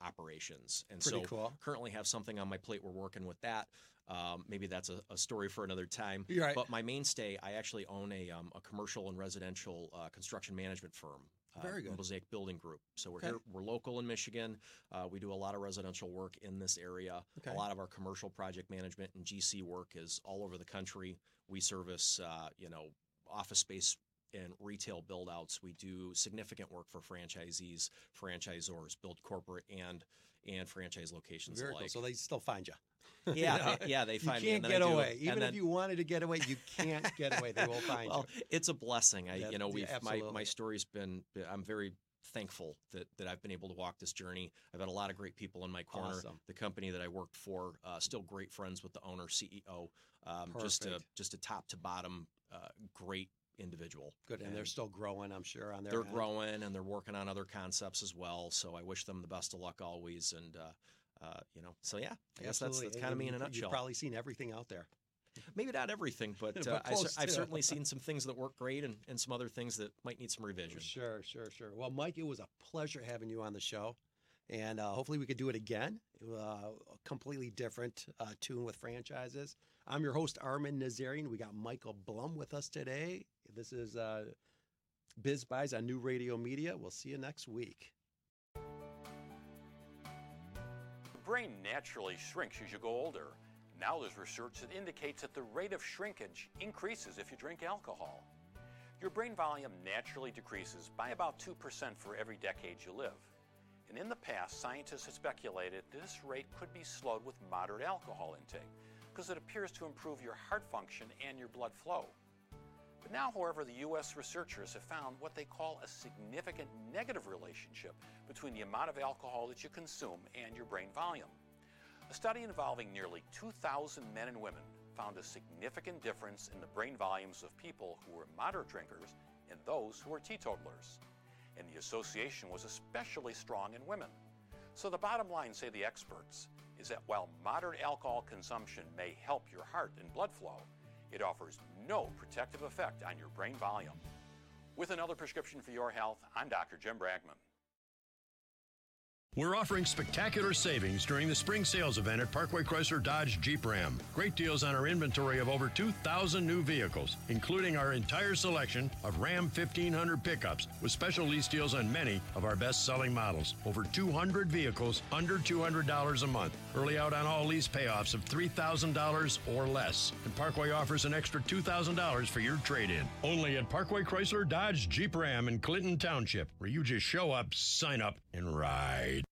operations. And Pretty so cool. currently have something on my plate. We're working with that. Um, maybe that's a, a story for another time. Right. But my mainstay, I actually own a, um, a commercial and residential uh, construction management firm. uh, Very good. Mosaic Building Group. So we're Okay. here. We're local in Michigan. Uh, we do a lot of residential work in this area. Okay. A lot of our commercial project management and GC work is all over the country. We service, uh, you know, office space and retail build outs. We do significant work for franchisees, franchisors, build corporate and and franchise locations Very cool. So they still find you. Yeah, yeah, they find me, You can't I get do- away. and Even then- if you wanted to get away, you can't get away. They will find well, you. it's a blessing. I, you know, we've my my story's been. I'm very thankful that that I've been able to walk this journey. I've had a lot of great people in my corner. Awesome. The company that I worked for, uh, still great friends with the owner, CEO. Um, just a just a top to bottom, uh, great individual. Good, and they're still growing, I'm sure, on their they're end. growing and they're working on other concepts as well. So I wish them the best of luck always. And uh, uh, you know, so yeah, I guess that's Absolutely. that's kind of me in a nutshell. You've probably seen everything out there. Maybe not everything, but, But uh, I, I've certainly seen some things that work great and, and some other things that might need some revision. Sure, sure, sure. Well, Mike, it was a pleasure having you on the show. And uh, hopefully we could do it again. Uh, completely different uh, tune with franchises. I'm your host, Armin Nazarian. We got Michael Blum with us today. This is uh, Biz Buys on New Radio Media. We'll see you next week. The brain naturally shrinks as you go older. Now there's research that indicates that the rate of shrinkage increases if you drink alcohol. Your brain volume naturally decreases by about 2% for every decade you live. And in the past, scientists have speculated this rate could be slowed with moderate alcohol intake because it appears to improve your heart function and your blood flow. But now, however, the U.S. researchers have found what they call a significant negative relationship between the amount of alcohol that you consume and your brain volume. A study involving nearly 2,000 men and women found a significant difference in the brain volumes of people who were moderate drinkers and those who were teetotalers. And the association was especially strong in women. So, the bottom line, say the experts, is that while moderate alcohol consumption may help your heart and blood flow, it offers no protective effect on your brain volume. With another prescription for your health, I'm Dr. Jim Bragman. We're offering spectacular savings during the spring sales event at Parkway Chrysler Dodge Jeep Ram. Great deals on our inventory of over 2,000 new vehicles, including our entire selection of Ram 1500 pickups, with special lease deals on many of our best selling models. Over 200 vehicles under $200 a month. Early out on all lease payoffs of $3,000 or less. And Parkway offers an extra $2,000 for your trade in. Only at Parkway Chrysler Dodge Jeep Ram in Clinton Township, where you just show up, sign up, and ride.